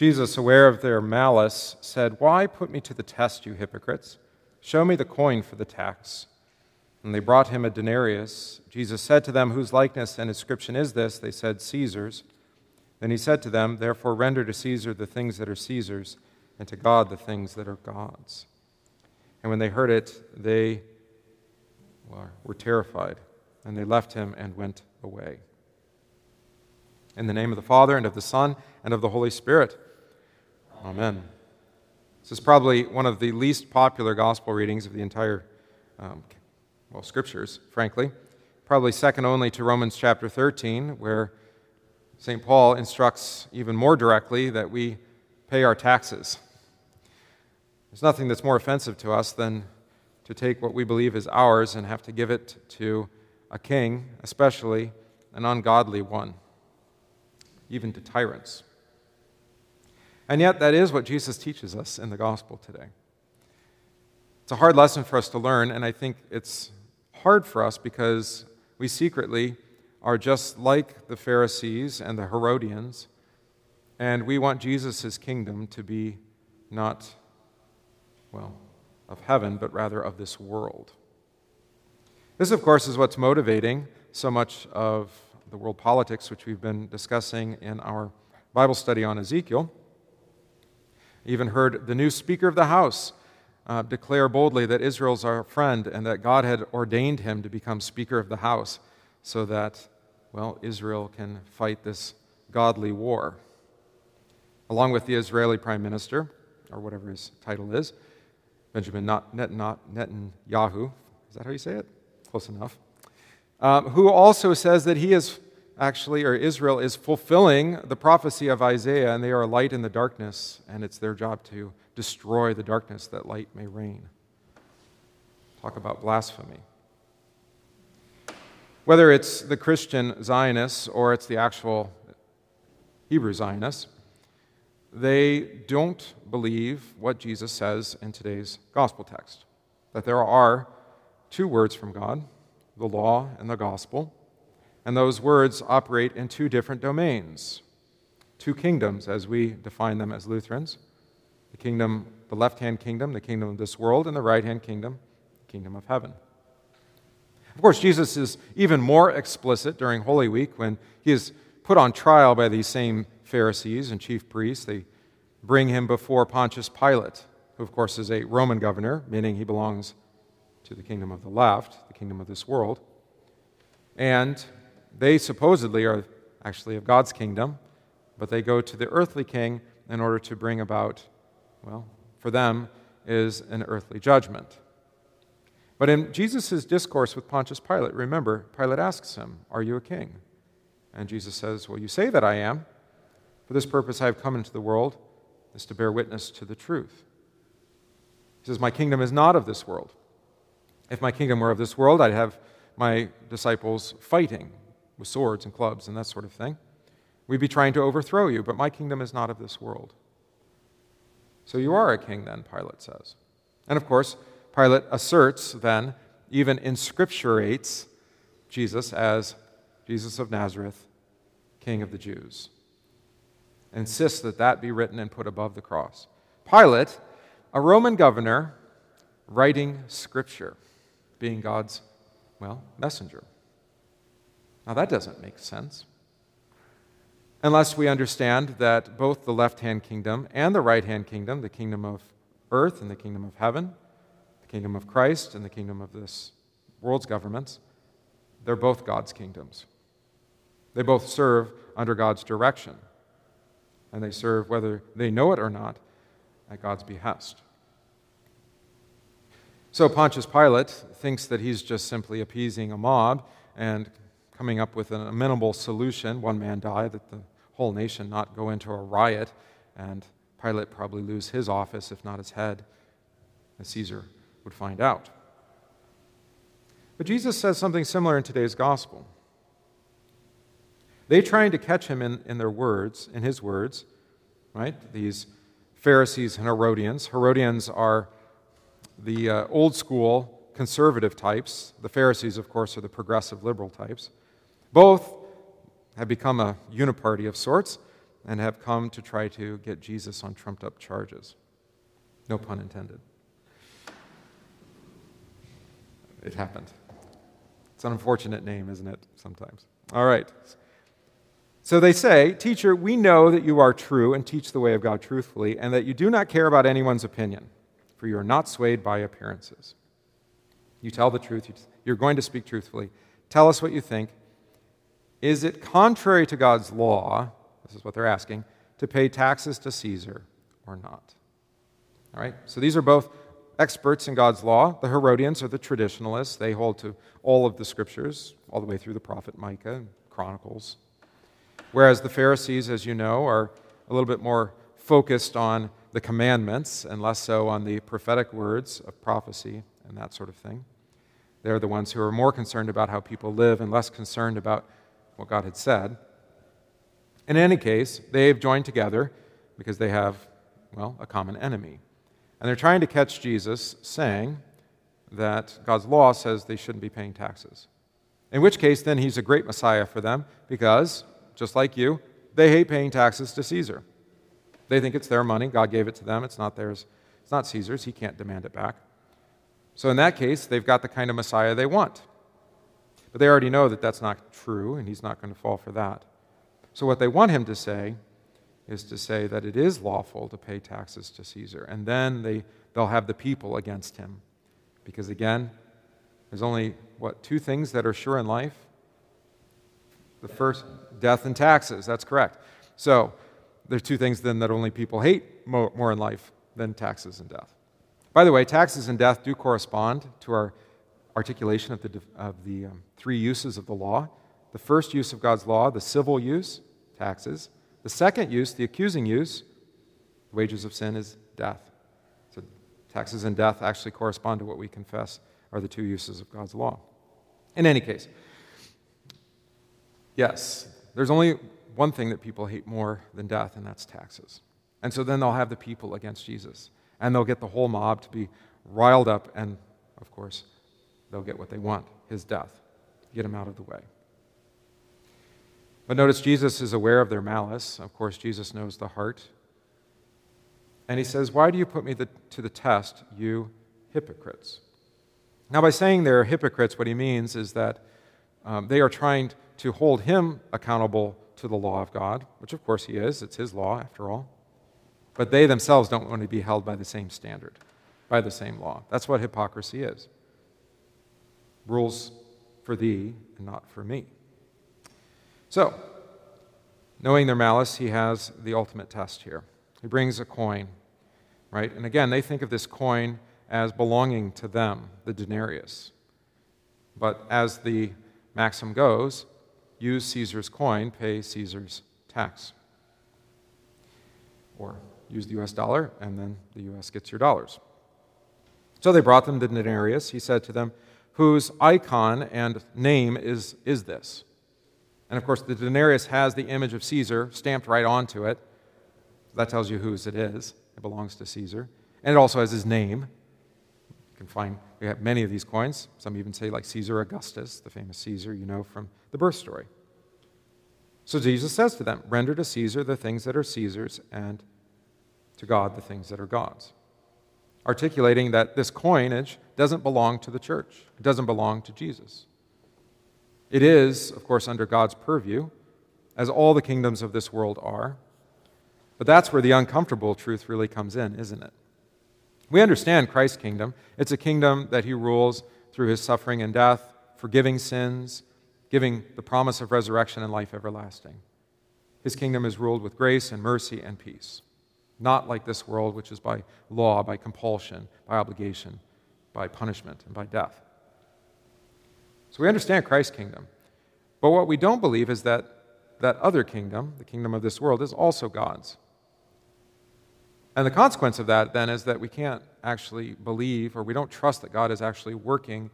Jesus, aware of their malice, said, Why put me to the test, you hypocrites? Show me the coin for the tax. And they brought him a denarius. Jesus said to them, Whose likeness and inscription is this? They said, Caesar's. Then he said to them, Therefore render to Caesar the things that are Caesar's, and to God the things that are God's. And when they heard it, they were terrified, and they left him and went away. In the name of the Father, and of the Son, and of the Holy Spirit. Amen. This is probably one of the least popular gospel readings of the entire, um, well, scriptures, frankly. Probably second only to Romans chapter 13, where St. Paul instructs even more directly that we pay our taxes. There's nothing that's more offensive to us than to take what we believe is ours and have to give it to a king, especially an ungodly one, even to tyrants. And yet, that is what Jesus teaches us in the gospel today. It's a hard lesson for us to learn, and I think it's hard for us because we secretly are just like the Pharisees and the Herodians, and we want Jesus' kingdom to be not, well, of heaven, but rather of this world. This, of course, is what's motivating so much of the world politics, which we've been discussing in our Bible study on Ezekiel. Even heard the new Speaker of the House uh, declare boldly that Israel's our friend and that God had ordained him to become Speaker of the House so that, well, Israel can fight this godly war. Along with the Israeli Prime Minister, or whatever his title is, Benjamin Netanyahu. Is that how you say it? Close enough. Um, who also says that he is actually, or Israel is fulfilling the prophecy of Isaiah, and they are a light in the darkness, and it's their job to destroy the darkness that light may reign. Talk about blasphemy. Whether it's the Christian Zionists or it's the actual Hebrew Zionists, they don't believe what Jesus says in today's gospel text that there are two words from God, the law and the gospel, and those words operate in two different domains, two kingdoms as we define them as Lutherans the kingdom, the left hand kingdom, the kingdom of this world, and the right hand kingdom, the kingdom of heaven. Of course, Jesus is even more explicit during Holy Week when he is put on trial by these same Pharisees and chief priests. They bring him before Pontius Pilate, who, of course, is a Roman governor, meaning he belongs to the kingdom of the left, the kingdom of this world. And they supposedly are actually of God's kingdom, but they go to the earthly king in order to bring about, well, for them is an earthly judgment. But in Jesus' discourse with Pontius Pilate, remember, Pilate asks him, Are you a king? And Jesus says, Well, you say that I am. For this purpose I have come into the world, is to bear witness to the truth. He says, My kingdom is not of this world. If my kingdom were of this world, I'd have my disciples fighting with swords and clubs and that sort of thing. We'd be trying to overthrow you, but my kingdom is not of this world. So you are a king, then, Pilate says. And of course, Pilate asserts, then, even inscripturates Jesus as Jesus of Nazareth, King of the Jews insists that that be written and put above the cross. Pilate, a Roman governor, writing scripture, being God's, well, messenger. Now that doesn't make sense. Unless we understand that both the left hand kingdom and the right hand kingdom, the kingdom of earth and the kingdom of heaven, the kingdom of Christ and the kingdom of this world's governments, they're both God's kingdoms. They both serve under God's direction and they serve, whether they know it or not, at God's behest. So Pontius Pilate thinks that he's just simply appeasing a mob and coming up with an amenable solution. One man die, that the whole nation not go into a riot, and Pilate probably lose his office, if not his head, as Caesar would find out. But Jesus says something similar in today's gospel. They trying to catch him in, in their words, in his words, right? These Pharisees and Herodians. Herodians are the uh, old school conservative types. The Pharisees, of course, are the progressive liberal types. Both have become a uniparty of sorts, and have come to try to get Jesus on trumped up charges. No pun intended. It happened. It's an unfortunate name, isn't it, sometimes? All right. So they say, Teacher, we know that you are true and teach the way of God truthfully, and that you do not care about anyone's opinion, for you are not swayed by appearances. You tell the truth, you're going to speak truthfully. Tell us what you think. Is it contrary to God's law, this is what they're asking, to pay taxes to Caesar or not? All right, so these are both experts in God's law. The Herodians are the traditionalists. They hold to all of the scriptures, all the way through the prophet Micah and Chronicles. Whereas the Pharisees, as you know, are a little bit more focused on the commandments and less so on the prophetic words of prophecy and that sort of thing. They're the ones who are more concerned about how people live and less concerned about what God had said. In any case, they've joined together because they have, well, a common enemy. And they're trying to catch Jesus saying that God's law says they shouldn't be paying taxes. In which case, then he's a great Messiah for them because, just like you, they hate paying taxes to Caesar. They think it's their money. God gave it to them. It's not theirs. It's not Caesar's. He can't demand it back. So, in that case, they've got the kind of Messiah they want. But they already know that that's not true, and he's not going to fall for that. So, what they want him to say is to say that it is lawful to pay taxes to Caesar. And then they, they'll have the people against him. Because again, there's only, what, two things that are sure in life? The first, death and taxes. That's correct. So, there's two things then that only people hate more, more in life than taxes and death. By the way, taxes and death do correspond to our articulation of the, of the um, three uses of the law. The first use of God's law, the civil use, taxes. The second use, the accusing use, the wages of sin is death. So taxes and death actually correspond to what we confess are the two uses of God's law. In any case, yes, there's only one thing that people hate more than death, and that's taxes. And so then they'll have the people against Jesus, and they'll get the whole mob to be riled up, and of course, they'll get what they want his death, get him out of the way. But notice Jesus is aware of their malice. Of course, Jesus knows the heart. And he says, Why do you put me the, to the test, you hypocrites? Now, by saying they're hypocrites, what he means is that um, they are trying to hold him accountable to the law of God, which of course he is. It's his law, after all. But they themselves don't want to be held by the same standard, by the same law. That's what hypocrisy is rules for thee and not for me. So, knowing their malice, he has the ultimate test here. He brings a coin, right? And again, they think of this coin as belonging to them, the denarius. But as the maxim goes, use Caesar's coin, pay Caesar's tax. Or use the US dollar, and then the US gets your dollars. So they brought them the denarius. He said to them, Whose icon and name is, is this? And of course, the denarius has the image of Caesar stamped right onto it. That tells you whose it is. It belongs to Caesar. And it also has his name. You can find, we have many of these coins. Some even say, like Caesar Augustus, the famous Caesar you know from the birth story. So Jesus says to them, Render to Caesar the things that are Caesar's, and to God the things that are God's. Articulating that this coinage doesn't belong to the church, it doesn't belong to Jesus. It is, of course, under God's purview, as all the kingdoms of this world are. But that's where the uncomfortable truth really comes in, isn't it? We understand Christ's kingdom. It's a kingdom that he rules through his suffering and death, forgiving sins, giving the promise of resurrection and life everlasting. His kingdom is ruled with grace and mercy and peace, not like this world, which is by law, by compulsion, by obligation, by punishment, and by death. So we understand Christ's kingdom. But what we don't believe is that that other kingdom, the kingdom of this world, is also God's. And the consequence of that then is that we can't actually believe or we don't trust that God is actually working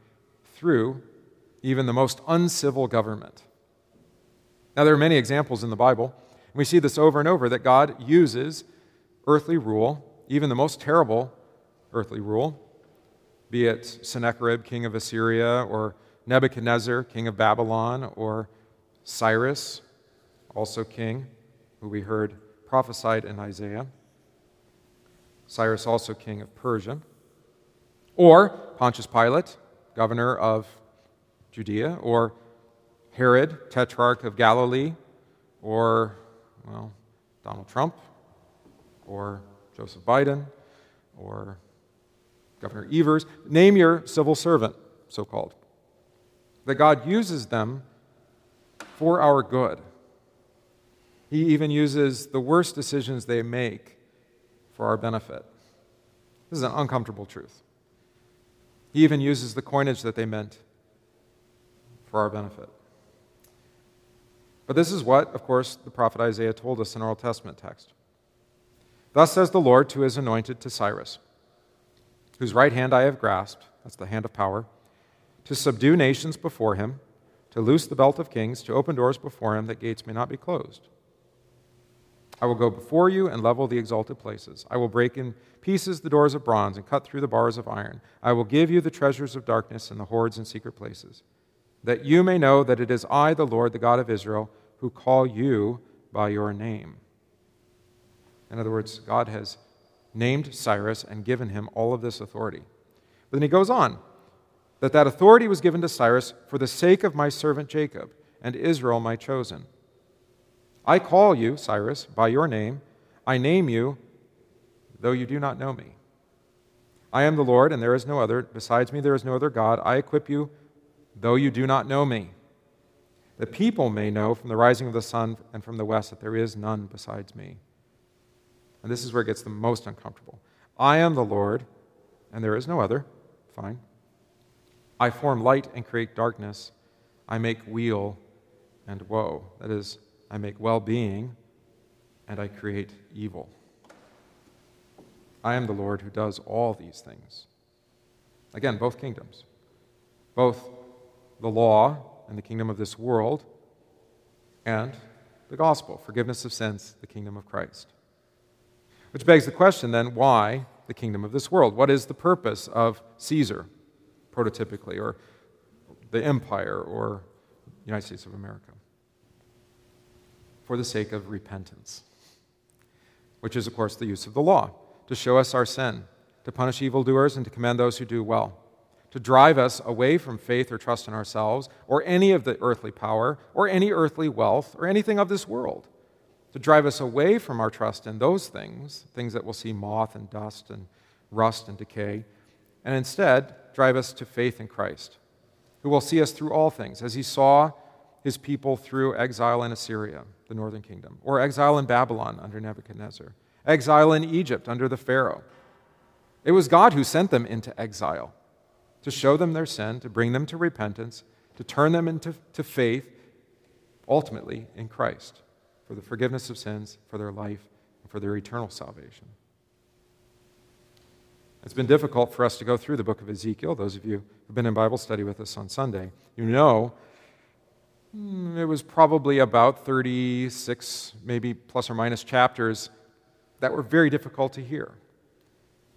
through even the most uncivil government. Now, there are many examples in the Bible. We see this over and over that God uses earthly rule, even the most terrible earthly rule, be it Sennacherib, king of Assyria, or Nebuchadnezzar, king of Babylon, or Cyrus, also king, who we heard prophesied in Isaiah, Cyrus also king of Persia, or Pontius Pilate, governor of Judea, or Herod, tetrarch of Galilee, or, well, Donald Trump, or Joseph Biden, or Governor Evers. Name your civil servant, so called. That God uses them for our good. He even uses the worst decisions they make for our benefit. This is an uncomfortable truth. He even uses the coinage that they meant for our benefit. But this is what, of course, the prophet Isaiah told us in our Old Testament text. Thus says the Lord to his anointed, to Cyrus, whose right hand I have grasped, that's the hand of power, to subdue nations before him, to loose the belt of kings, to open doors before him that gates may not be closed. I will go before you and level the exalted places. I will break in pieces the doors of bronze and cut through the bars of iron. I will give you the treasures of darkness and the hoards in secret places that you may know that it is I, the Lord, the God of Israel, who call you by your name. In other words, God has named Cyrus and given him all of this authority. But then he goes on that that authority was given to Cyrus for the sake of my servant Jacob and Israel, my chosen. I call you, Cyrus, by your name. I name you, though you do not know me. I am the Lord, and there is no other. Besides me, there is no other God. I equip you though you do not know me. The people may know from the rising of the sun and from the west that there is none besides me. And this is where it gets the most uncomfortable. I am the Lord, and there is no other. Fine. I form light and create darkness. I make weal and woe. That is, I make well being and I create evil. I am the Lord who does all these things. Again, both kingdoms, both the law and the kingdom of this world, and the gospel, forgiveness of sins, the kingdom of Christ. Which begs the question then why the kingdom of this world? What is the purpose of Caesar, prototypically, or the empire, or the United States of America? For the sake of repentance, which is, of course, the use of the law, to show us our sin, to punish evildoers, and to commend those who do well to drive us away from faith or trust in ourselves, or any of the earthly power, or any earthly wealth, or anything of this world. To drive us away from our trust in those things, things that will see moth and dust and rust and decay, and instead drive us to faith in Christ, who will see us through all things, as he saw his people through exile in Assyria, the northern kingdom, or exile in Babylon under Nebuchadnezzar, exile in Egypt under the Pharaoh. It was God who sent them into exile to show them their sin, to bring them to repentance, to turn them into to faith, ultimately in Christ, for the forgiveness of sins, for their life, and for their eternal salvation. It's been difficult for us to go through the book of Ezekiel. Those of you who've been in Bible study with us on Sunday, you know hmm, it was probably about 36, maybe plus or minus chapters that were very difficult to hear.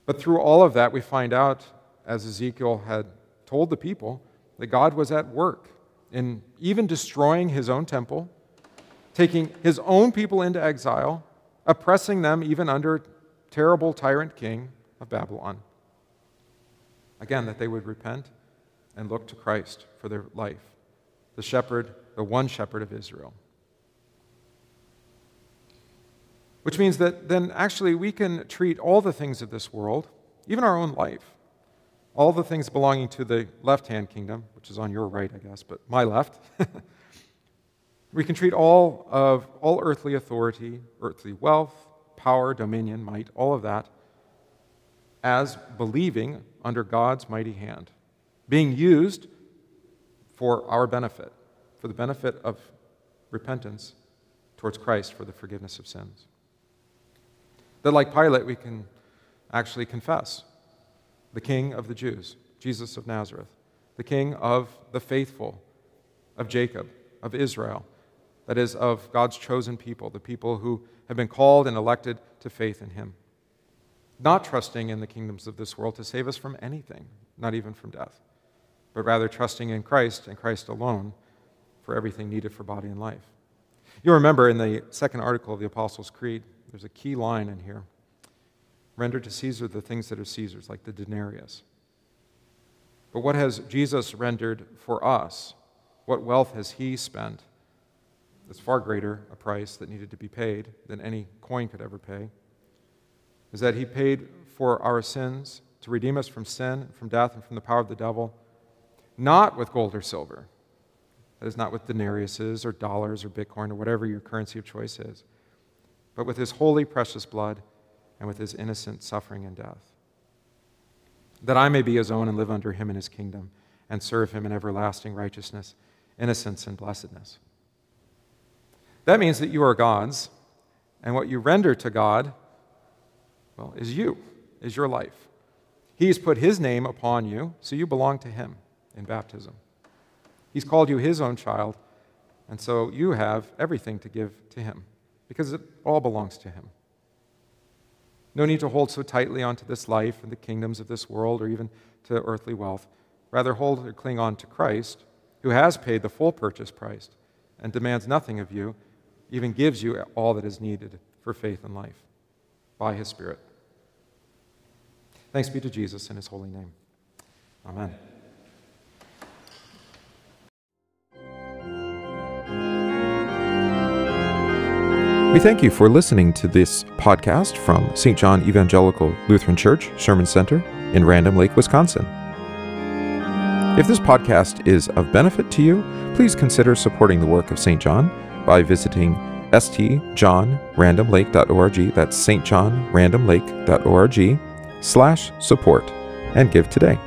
But through all of that, we find out as Ezekiel had told the people, that God was at work in even destroying his own temple, taking his own people into exile, oppressing them even under terrible tyrant king of Babylon. Again, that they would repent and look to Christ for their life, the shepherd, the one shepherd of Israel. Which means that then actually we can treat all the things of this world, even our own life, all the things belonging to the left hand kingdom, which is on your right, I guess, but my left. we can treat all of all earthly authority, earthly wealth, power, dominion, might, all of that as believing under God's mighty hand, being used for our benefit, for the benefit of repentance towards Christ for the forgiveness of sins. That, like Pilate, we can actually confess the King of the Jews, Jesus of Nazareth, the King of the faithful, of Jacob, of Israel, that is, of God's chosen people, the people who have been called and elected to faith in Him. Not trusting in the kingdoms of this world to save us from anything, not even from death, but rather trusting in Christ and Christ alone for everything needed for body and life. You'll remember in the second article of the Apostles' Creed, there's a key line in here render to Caesar the things that are Caesar's, like the denarius. But what has Jesus rendered for us? What wealth has he spent? That's far greater a price that needed to be paid than any coin could ever pay. Is that he paid for our sins to redeem us from sin, from death, and from the power of the devil, not with gold or silver. That is not with denariuses or dollars or Bitcoin or whatever your currency of choice is, but with his holy, precious blood and with his innocent suffering and death. That I may be his own and live under him in his kingdom and serve him in everlasting righteousness, innocence, and blessedness. That means that you are God's, and what you render to God, well, is you, is your life. He's put his name upon you, so you belong to him in baptism. He's called you his own child, and so you have everything to give to him because it all belongs to him. No need to hold so tightly onto this life and the kingdoms of this world or even to earthly wealth. Rather, hold or cling on to Christ, who has paid the full purchase price and demands nothing of you, even gives you all that is needed for faith and life by his Spirit. Thanks be to Jesus in his holy name. Amen. We thank you for listening to this podcast from St. John Evangelical Lutheran Church, Sherman Center in Random Lake, Wisconsin. If this podcast is of benefit to you, please consider supporting the work of St. John by visiting stjohnrandomlake.org, that's stjohnrandomlake.org, slash support, and give today.